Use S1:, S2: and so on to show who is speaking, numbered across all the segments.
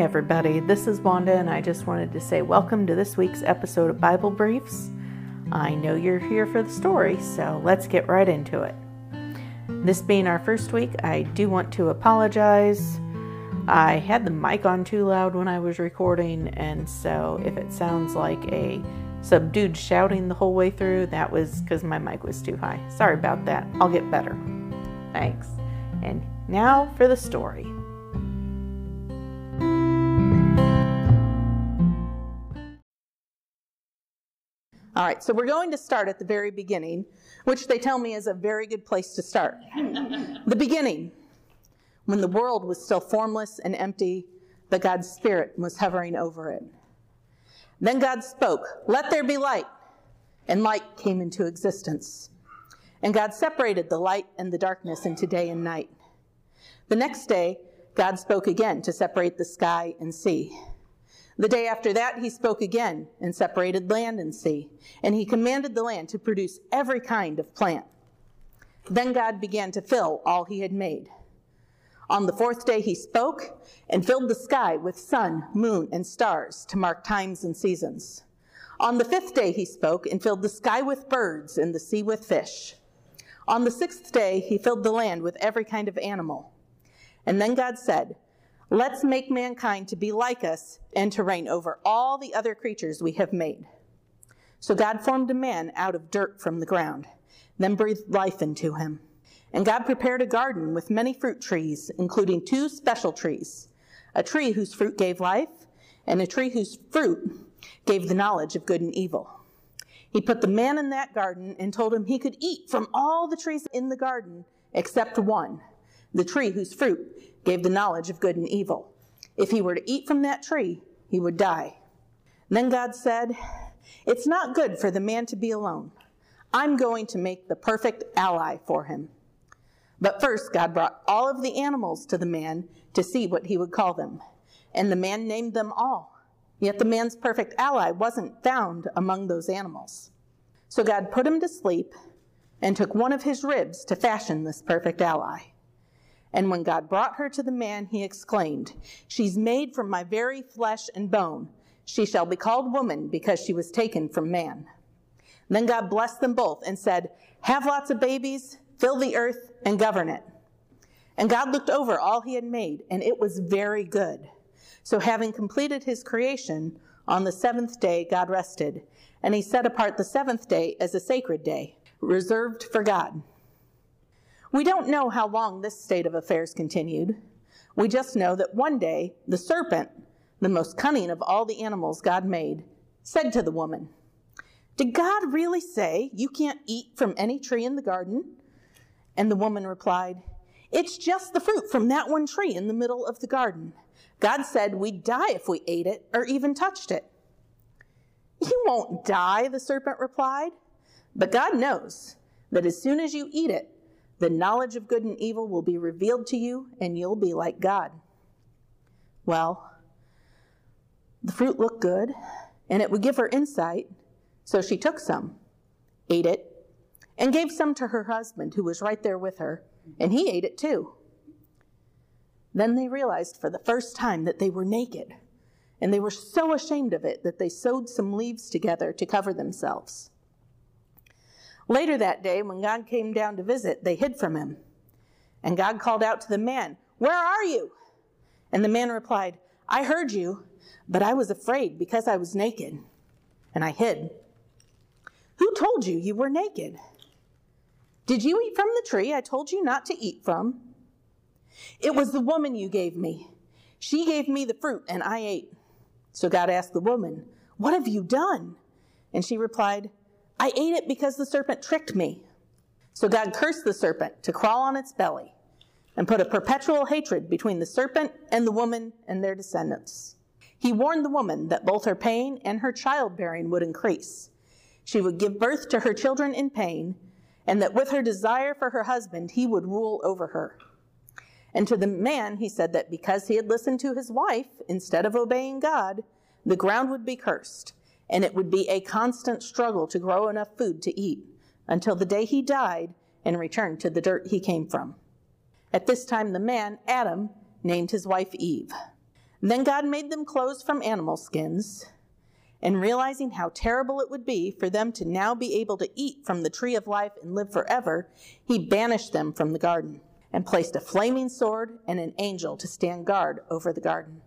S1: Everybody. This is Wanda, and I just wanted to say welcome to this week's episode of Bible Briefs. I know you're here for the story, so let's get right into it. This being our first week, I do want to apologize. I had the mic on too loud when I was recording, and so if it sounds like a subdued shouting the whole way through, that was because my mic was too high. Sorry about that. I'll get better. Thanks. And now for the story. All right, so we're going to start at the very beginning, which they tell me is a very good place to start. the beginning, when the world was still formless and empty, but God's Spirit was hovering over it. Then God spoke, Let there be light, and light came into existence. And God separated the light and the darkness into day and night. The next day, God spoke again to separate the sky and sea. The day after that, he spoke again and separated land and sea, and he commanded the land to produce every kind of plant. Then God began to fill all he had made. On the fourth day, he spoke and filled the sky with sun, moon, and stars to mark times and seasons. On the fifth day, he spoke and filled the sky with birds and the sea with fish. On the sixth day, he filled the land with every kind of animal. And then God said, Let's make mankind to be like us and to reign over all the other creatures we have made. So God formed a man out of dirt from the ground, then breathed life into him. And God prepared a garden with many fruit trees, including two special trees a tree whose fruit gave life, and a tree whose fruit gave the knowledge of good and evil. He put the man in that garden and told him he could eat from all the trees in the garden except one, the tree whose fruit gave the knowledge of good and evil. If he were to eat from that tree, he would die. Then God said, It's not good for the man to be alone. I'm going to make the perfect ally for him. But first, God brought all of the animals to the man to see what he would call them. And the man named them all. Yet the man's perfect ally wasn't found among those animals. So God put him to sleep and took one of his ribs to fashion this perfect ally. And when God brought her to the man, he exclaimed, She's made from my very flesh and bone. She shall be called woman because she was taken from man. Then God blessed them both and said, Have lots of babies, fill the earth, and govern it. And God looked over all he had made, and it was very good. So, having completed his creation, on the seventh day God rested, and he set apart the seventh day as a sacred day, reserved for God. We don't know how long this state of affairs continued. We just know that one day the serpent, the most cunning of all the animals God made, said to the woman, Did God really say you can't eat from any tree in the garden? And the woman replied, It's just the fruit from that one tree in the middle of the garden. God said we'd die if we ate it or even touched it. You won't die, the serpent replied. But God knows that as soon as you eat it, the knowledge of good and evil will be revealed to you, and you'll be like God. Well, the fruit looked good, and it would give her insight, so she took some, ate it, and gave some to her husband, who was right there with her, and he ate it too. Then they realized for the first time that they were naked, and they were so ashamed of it that they sewed some leaves together to cover themselves. Later that day, when God came down to visit, they hid from him. And God called out to the man, Where are you? And the man replied, I heard you, but I was afraid because I was naked, and I hid. Who told you you were naked? Did you eat from the tree I told you not to eat from? It was the woman you gave me. She gave me the fruit, and I ate. So God asked the woman, What have you done? And she replied, I ate it because the serpent tricked me. So God cursed the serpent to crawl on its belly and put a perpetual hatred between the serpent and the woman and their descendants. He warned the woman that both her pain and her childbearing would increase. She would give birth to her children in pain, and that with her desire for her husband, he would rule over her. And to the man, he said that because he had listened to his wife instead of obeying God, the ground would be cursed and it would be a constant struggle to grow enough food to eat until the day he died and returned to the dirt he came from. At this time, the man, Adam, named his wife Eve. Then God made them clothes from animal skins, and realizing how terrible it would be for them to now be able to eat from the tree of life and live forever, he banished them from the garden and placed a flaming sword and an angel to stand guard over the garden.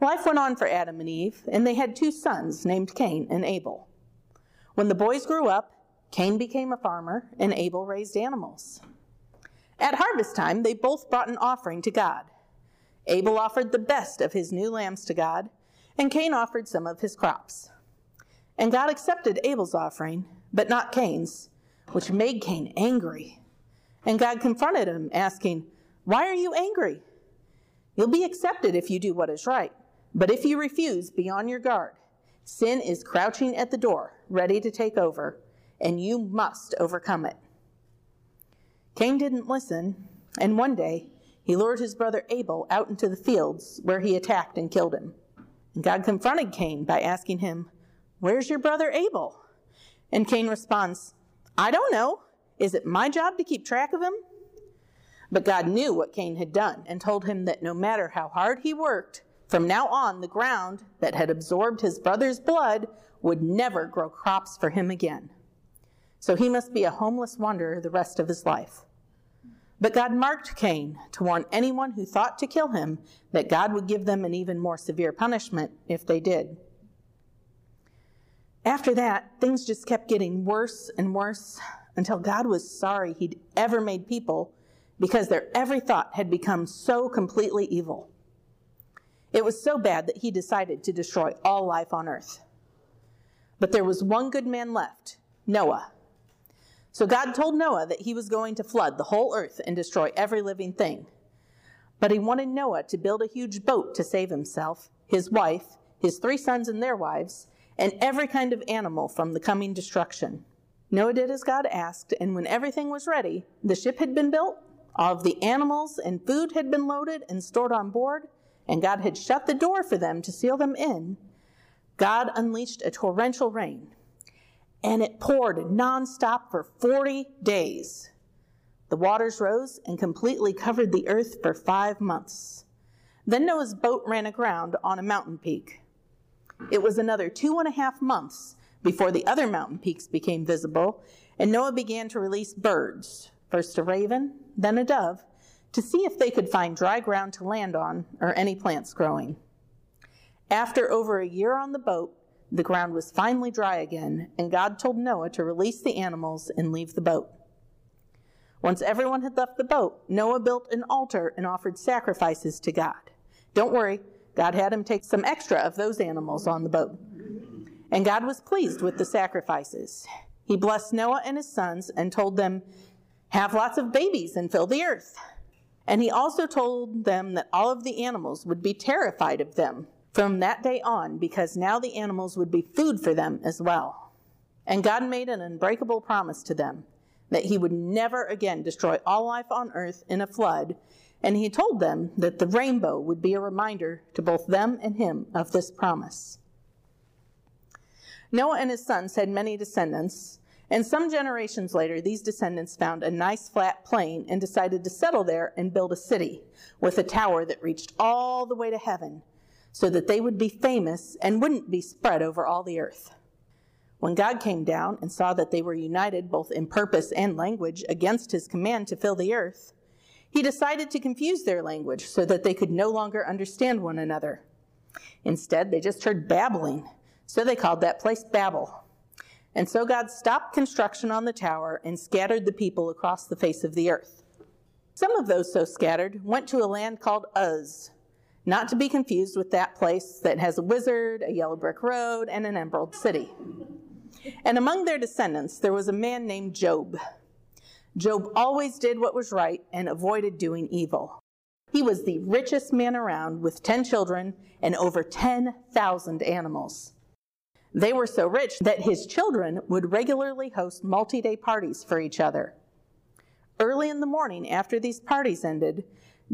S1: Life went on for Adam and Eve, and they had two sons named Cain and Abel. When the boys grew up, Cain became a farmer, and Abel raised animals. At harvest time, they both brought an offering to God. Abel offered the best of his new lambs to God, and Cain offered some of his crops. And God accepted Abel's offering, but not Cain's, which made Cain angry. And God confronted him, asking, Why are you angry? You'll be accepted if you do what is right. But if you refuse, be on your guard. Sin is crouching at the door, ready to take over, and you must overcome it. Cain didn't listen, and one day he lured his brother Abel out into the fields where he attacked and killed him. And God confronted Cain by asking him, Where's your brother Abel? And Cain responds, I don't know. Is it my job to keep track of him? But God knew what Cain had done and told him that no matter how hard he worked, from now on, the ground that had absorbed his brother's blood would never grow crops for him again. So he must be a homeless wanderer the rest of his life. But God marked Cain to warn anyone who thought to kill him that God would give them an even more severe punishment if they did. After that, things just kept getting worse and worse until God was sorry he'd ever made people because their every thought had become so completely evil. It was so bad that he decided to destroy all life on earth. But there was one good man left Noah. So God told Noah that he was going to flood the whole earth and destroy every living thing. But he wanted Noah to build a huge boat to save himself, his wife, his three sons and their wives, and every kind of animal from the coming destruction. Noah did as God asked, and when everything was ready, the ship had been built, all of the animals and food had been loaded and stored on board, and God had shut the door for them to seal them in, God unleashed a torrential rain, and it poured nonstop for 40 days. The waters rose and completely covered the earth for five months. Then Noah's boat ran aground on a mountain peak. It was another two and a half months before the other mountain peaks became visible, and Noah began to release birds, first a raven, then a dove, to see if they could find dry ground to land on or any plants growing. After over a year on the boat, the ground was finally dry again, and God told Noah to release the animals and leave the boat. Once everyone had left the boat, Noah built an altar and offered sacrifices to God. Don't worry, God had him take some extra of those animals on the boat. And God was pleased with the sacrifices. He blessed Noah and his sons and told them, Have lots of babies and fill the earth. And he also told them that all of the animals would be terrified of them from that day on, because now the animals would be food for them as well. And God made an unbreakable promise to them that he would never again destroy all life on earth in a flood, and he told them that the rainbow would be a reminder to both them and him of this promise. Noah and his sons had many descendants, and some generations later, these descendants found a nice flat plain and decided to settle there and build a city with a tower that reached all the way to heaven so that they would be famous and wouldn't be spread over all the earth. When God came down and saw that they were united both in purpose and language against his command to fill the earth, he decided to confuse their language so that they could no longer understand one another. Instead, they just heard babbling, so they called that place Babel. And so God stopped construction on the tower and scattered the people across the face of the earth. Some of those so scattered went to a land called Uz, not to be confused with that place that has a wizard, a yellow brick road, and an emerald city. And among their descendants, there was a man named Job. Job always did what was right and avoided doing evil. He was the richest man around with 10 children and over 10,000 animals. They were so rich that his children would regularly host multi day parties for each other. Early in the morning, after these parties ended,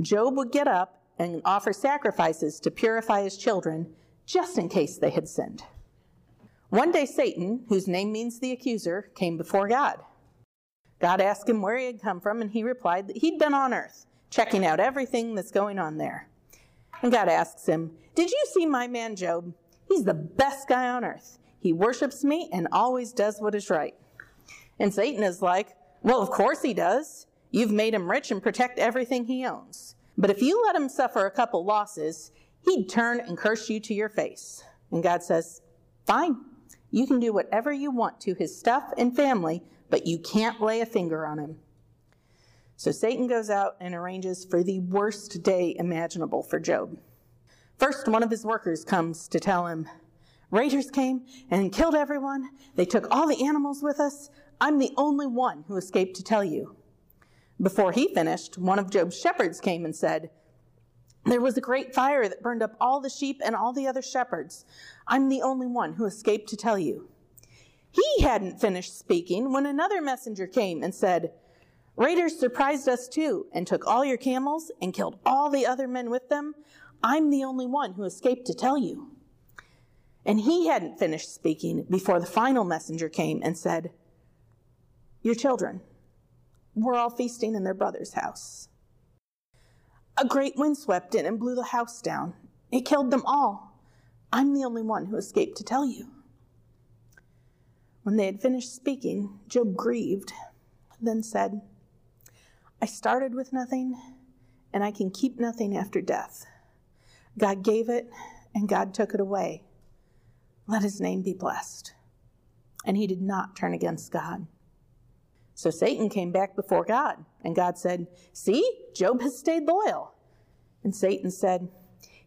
S1: Job would get up and offer sacrifices to purify his children, just in case they had sinned. One day, Satan, whose name means the accuser, came before God. God asked him where he had come from, and he replied that he'd been on earth, checking out everything that's going on there. And God asks him, Did you see my man Job? He's the best guy on earth. He worships me and always does what is right. And Satan is like, Well, of course he does. You've made him rich and protect everything he owns. But if you let him suffer a couple losses, he'd turn and curse you to your face. And God says, Fine, you can do whatever you want to his stuff and family, but you can't lay a finger on him. So Satan goes out and arranges for the worst day imaginable for Job. First, one of his workers comes to tell him, Raiders came and killed everyone. They took all the animals with us. I'm the only one who escaped to tell you. Before he finished, one of Job's shepherds came and said, There was a great fire that burned up all the sheep and all the other shepherds. I'm the only one who escaped to tell you. He hadn't finished speaking when another messenger came and said, Raiders surprised us too and took all your camels and killed all the other men with them. I'm the only one who escaped to tell you. And he hadn't finished speaking before the final messenger came and said, Your children were all feasting in their brother's house. A great wind swept in and blew the house down. It killed them all. I'm the only one who escaped to tell you. When they had finished speaking, Job grieved, then said, I started with nothing, and I can keep nothing after death. God gave it, and God took it away. Let his name be blessed. And he did not turn against God. So Satan came back before God, and God said, See, Job has stayed loyal. And Satan said,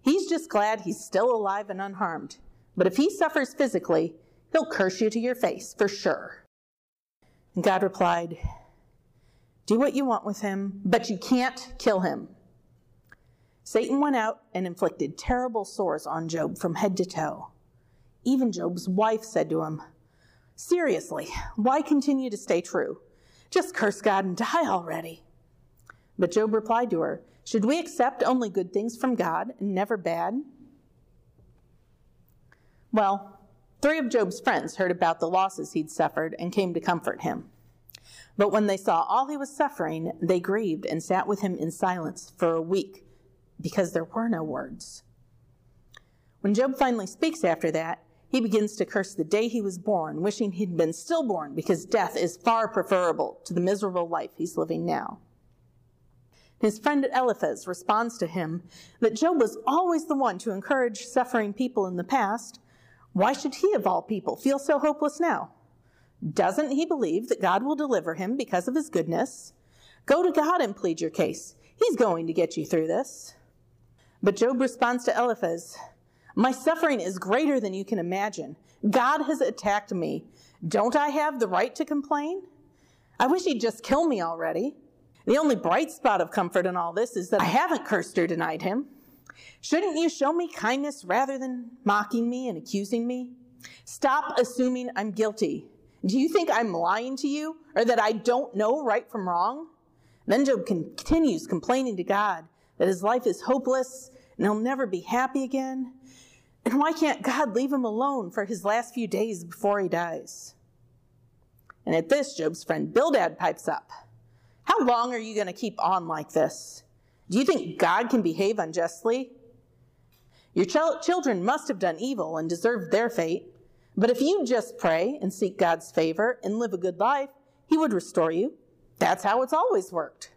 S1: He's just glad he's still alive and unharmed. But if he suffers physically, he'll curse you to your face for sure. And God replied, Do what you want with him, but you can't kill him. Satan went out and inflicted terrible sores on Job from head to toe. Even Job's wife said to him, Seriously, why continue to stay true? Just curse God and die already. But Job replied to her, Should we accept only good things from God and never bad? Well, three of Job's friends heard about the losses he'd suffered and came to comfort him. But when they saw all he was suffering, they grieved and sat with him in silence for a week because there were no words. When Job finally speaks after that, he begins to curse the day he was born, wishing he'd been stillborn because death is far preferable to the miserable life he's living now. His friend Eliphaz responds to him that Job was always the one to encourage suffering people in the past. Why should he, of all people, feel so hopeless now? Doesn't he believe that God will deliver him because of his goodness? Go to God and plead your case. He's going to get you through this. But Job responds to Eliphaz, My suffering is greater than you can imagine. God has attacked me. Don't I have the right to complain? I wish he'd just kill me already. The only bright spot of comfort in all this is that I haven't cursed or denied him. Shouldn't you show me kindness rather than mocking me and accusing me? Stop assuming I'm guilty. Do you think I'm lying to you or that I don't know right from wrong? Then Job continues complaining to God that his life is hopeless and he'll never be happy again. And why can't God leave him alone for his last few days before he dies? And at this, Job's friend Bildad pipes up. How long are you going to keep on like this? Do you think God can behave unjustly? Your ch- children must have done evil and deserved their fate. But if you just pray and seek God's favor and live a good life, He would restore you. That's how it's always worked.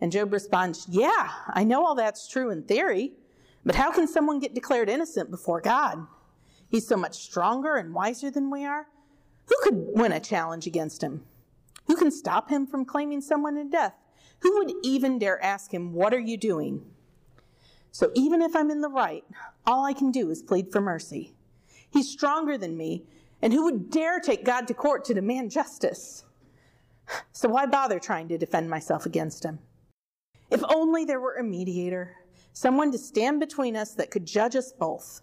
S1: And Job responds, Yeah, I know all that's true in theory, but how can someone get declared innocent before God? He's so much stronger and wiser than we are. Who could win a challenge against him? Who can stop him from claiming someone to death? Who would even dare ask him, What are you doing? So even if I'm in the right, all I can do is plead for mercy. He's stronger than me, and who would dare take God to court to demand justice? So why bother trying to defend myself against him? If only there were a mediator, someone to stand between us that could judge us both.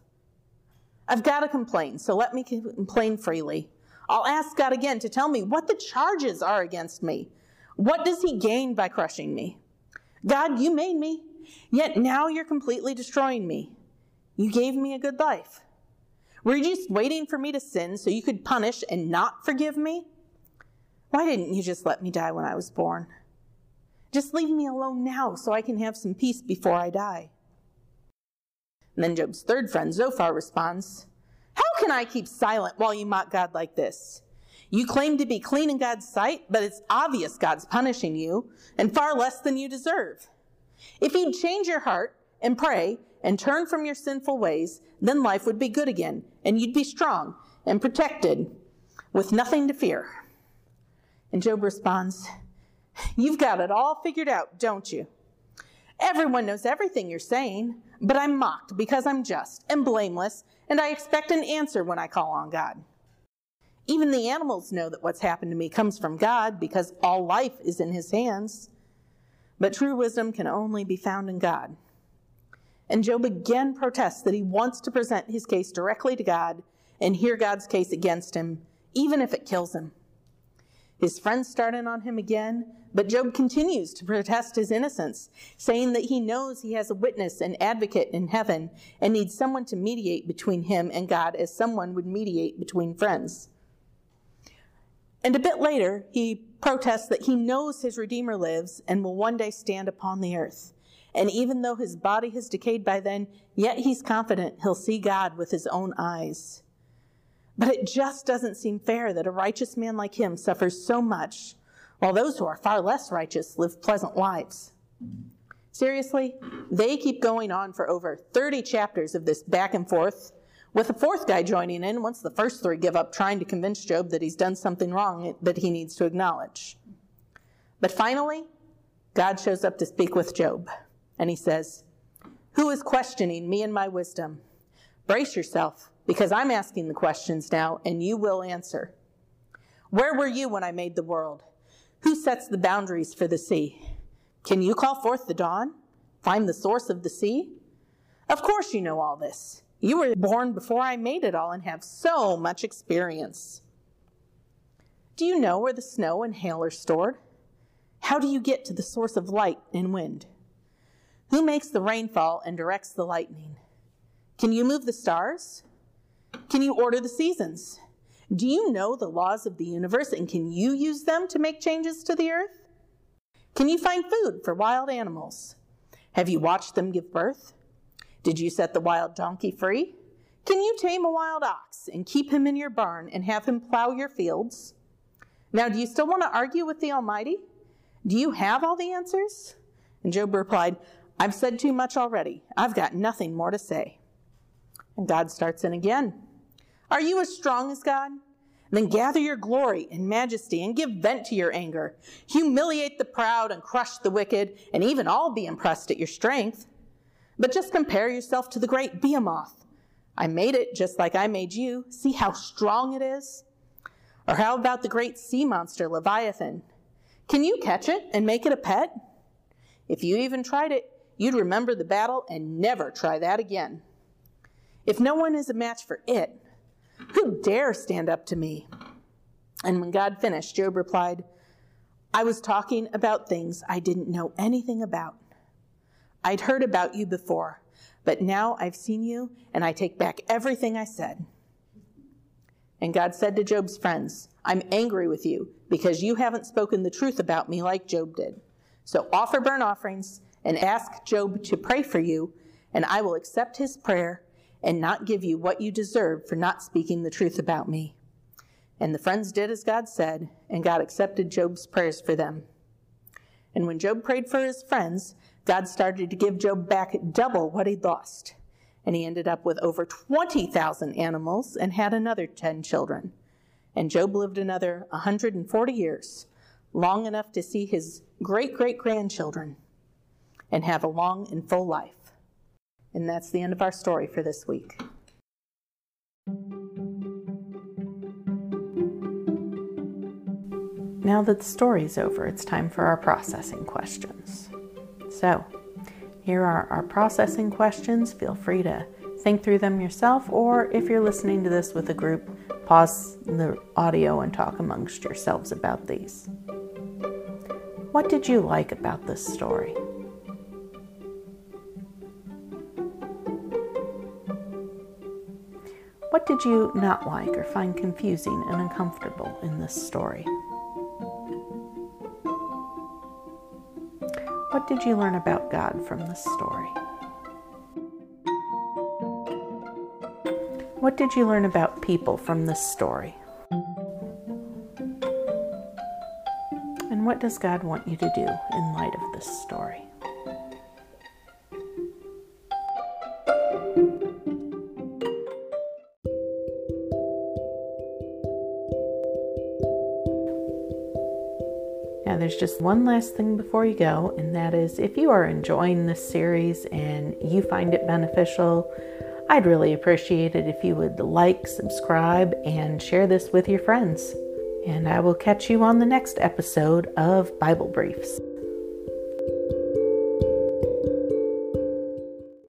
S1: I've got to complain, so let me complain freely. I'll ask God again to tell me what the charges are against me. What does he gain by crushing me? God, you made me, yet now you're completely destroying me. You gave me a good life. Were you just waiting for me to sin so you could punish and not forgive me? Why didn't you just let me die when I was born? Just leave me alone now so I can have some peace before I die. And then Job's third friend, Zophar, responds, How can I keep silent while you mock God like this? You claim to be clean in God's sight, but it's obvious God's punishing you, and far less than you deserve. If you'd change your heart and pray and turn from your sinful ways, then life would be good again, and you'd be strong and protected with nothing to fear. And Job responds, You've got it all figured out, don't you? Everyone knows everything you're saying, but I'm mocked because I'm just and blameless, and I expect an answer when I call on God. Even the animals know that what's happened to me comes from God because all life is in his hands. But true wisdom can only be found in God. And Job again protests that he wants to present his case directly to God and hear God's case against him, even if it kills him. His friends start in on him again, but Job continues to protest his innocence, saying that he knows he has a witness and advocate in heaven and needs someone to mediate between him and God as someone would mediate between friends. And a bit later, he protests that he knows his Redeemer lives and will one day stand upon the earth. And even though his body has decayed by then, yet he's confident he'll see God with his own eyes. But it just doesn't seem fair that a righteous man like him suffers so much, while those who are far less righteous live pleasant lives. Seriously, they keep going on for over 30 chapters of this back and forth, with a fourth guy joining in once the first three give up trying to convince Job that he's done something wrong that he needs to acknowledge. But finally, God shows up to speak with Job, and he says, Who is questioning me and my wisdom? Brace yourself, because I'm asking the questions now, and you will answer. Where were you when I made the world? Who sets the boundaries for the sea? Can you call forth the dawn? Find the source of the sea? Of course you know all this. You were born before I made it all and have so much experience. Do you know where the snow and hail are stored? How do you get to the source of light and wind? Who makes the rainfall and directs the lightning? Can you move the stars? Can you order the seasons? Do you know the laws of the universe and can you use them to make changes to the earth? Can you find food for wild animals? Have you watched them give birth? Did you set the wild donkey free? Can you tame a wild ox and keep him in your barn and have him plow your fields? Now, do you still want to argue with the Almighty? Do you have all the answers? And Job replied, I've said too much already. I've got nothing more to say. And God starts in again. Are you as strong as God? Then gather your glory and majesty and give vent to your anger. Humiliate the proud and crush the wicked, and even I'll be impressed at your strength. But just compare yourself to the great behemoth. I made it just like I made you. See how strong it is? Or how about the great sea monster, Leviathan? Can you catch it and make it a pet? If you even tried it, you'd remember the battle and never try that again. If no one is a match for it, who dare stand up to me? And when God finished, Job replied, I was talking about things I didn't know anything about. I'd heard about you before, but now I've seen you, and I take back everything I said. And God said to Job's friends, I'm angry with you because you haven't spoken the truth about me like Job did. So offer burnt offerings and ask Job to pray for you, and I will accept his prayer and not give you what you deserve for not speaking the truth about me. And the friends did as God said, and God accepted Job's prayers for them. And when Job prayed for his friends, God started to give Job back double what he'd lost. And he ended up with over 20,000 animals and had another 10 children. And Job lived another 140 years, long enough to see his great great grandchildren and have a long and full life. And that's the end of our story for this week. Now that the story's over, it's time for our processing questions. So, here are our processing questions. Feel free to think through them yourself, or if you're listening to this with a group, pause the audio and talk amongst yourselves about these. What did you like about this story? What did you not like or find confusing and uncomfortable in this story? What did you learn about God from this story? What did you learn about people from this story? And what does God want you to do in light of this story? Just one last thing before you go, and that is if you are enjoying this series and you find it beneficial, I'd really appreciate it if you would like, subscribe, and share this with your friends. And I will catch you on the next episode of Bible Briefs.